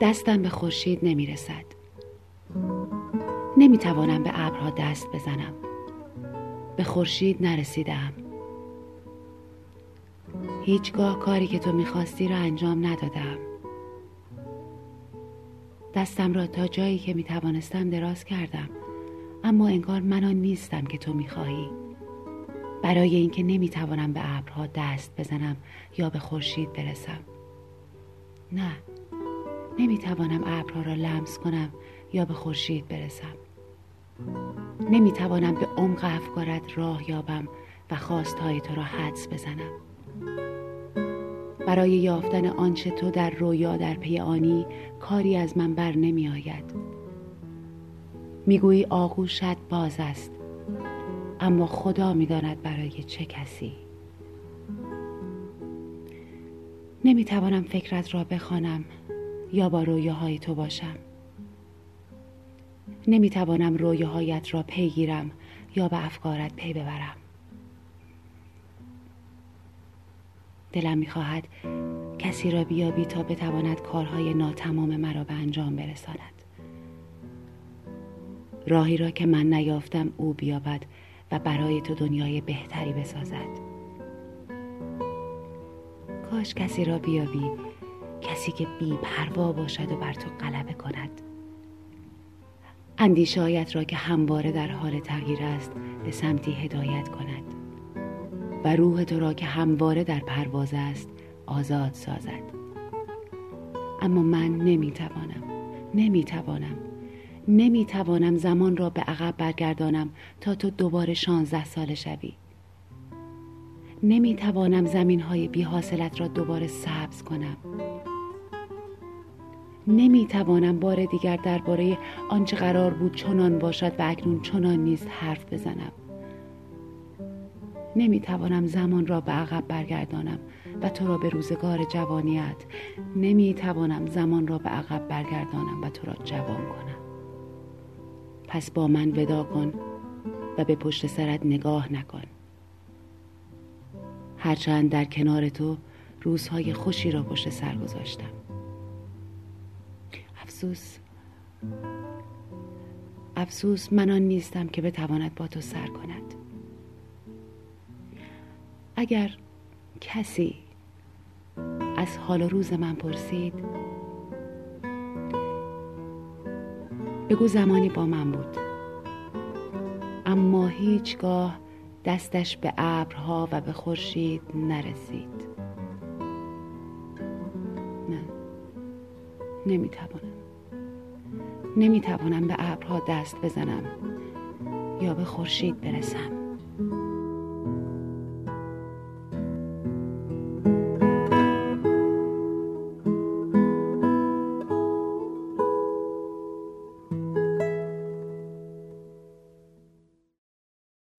دستم به خورشید نمی رسد نمی توانم به ابرها دست بزنم. به خورشید نرسیدم هیچگاه کاری که تو می‌خواستی را انجام ندادم دستم را تا جایی که می‌توانستم دراز کردم. اما انگار من آن نیستم که تو می‌خواهی. برای اینکه نمی‌توانم به ابرها دست بزنم یا به خورشید برسم. نه. نمی‌توانم ابرها را لمس کنم یا به خورشید برسم. نمی‌توانم به عمق افکارت راه یابم و خواستهای تو را حدس بزنم. برای یافتن آنچه تو در رویا در پی آنی کاری از من بر نمی آید می‌گویی آغوشت باز است اما خدا می‌داند برای چه کسی. نمی‌توانم فکرت را بخوانم یا با رویاهای تو باشم؟ نمی‌توانم رویاهایت را پیگیرم یا به افکارت پی ببرم. دلم می‌خواهد کسی را بیابی تا بتواند کارهای ناتمام مرا به انجام برساند. راهی را که من نیافتم او بیابد و برای تو دنیای بهتری بسازد. کاش کسی را بیابی کسی که بی پروا باشد و بر تو غلبه کند. اندیشایت را که همواره در حال تغییر است به سمتی هدایت کند. و روح تو را که همواره در پرواز است آزاد سازد. اما من نمی‌توانم نمی‌توانم نمی‌توانم زمان را به عقب برگردانم تا تو دوباره شانزده ساله شوی. نمی‌توانم زمین های بی حاصلت را دوباره سبز کنم. نمی‌توانم بار دیگر درباره آنچه قرار بود چنان باشد و اکنون چنان نیست حرف بزنم. نمی‌توانم زمان را به عقب برگردانم و تو را به روزگار جوانیت. نمی‌توانم زمان را به عقب برگردانم و تو را جوان کنم. پس با من ودا کن و به پشت سرت نگاه نکن. هرچند در کنار تو روزهای خوشی را پشت سر گذاشتم. افسوس. افسوس من آن نیستم که بتواند با تو سر کند. اگر کسی از حال و روز من پرسید بگو زمانی با من بود. اما هیچگاه دستش به ابرها و به خورشید نرسید. نه نمی‌توانم. نمی‌توانم به ابرها دست بزنم یا به خورشید برسم.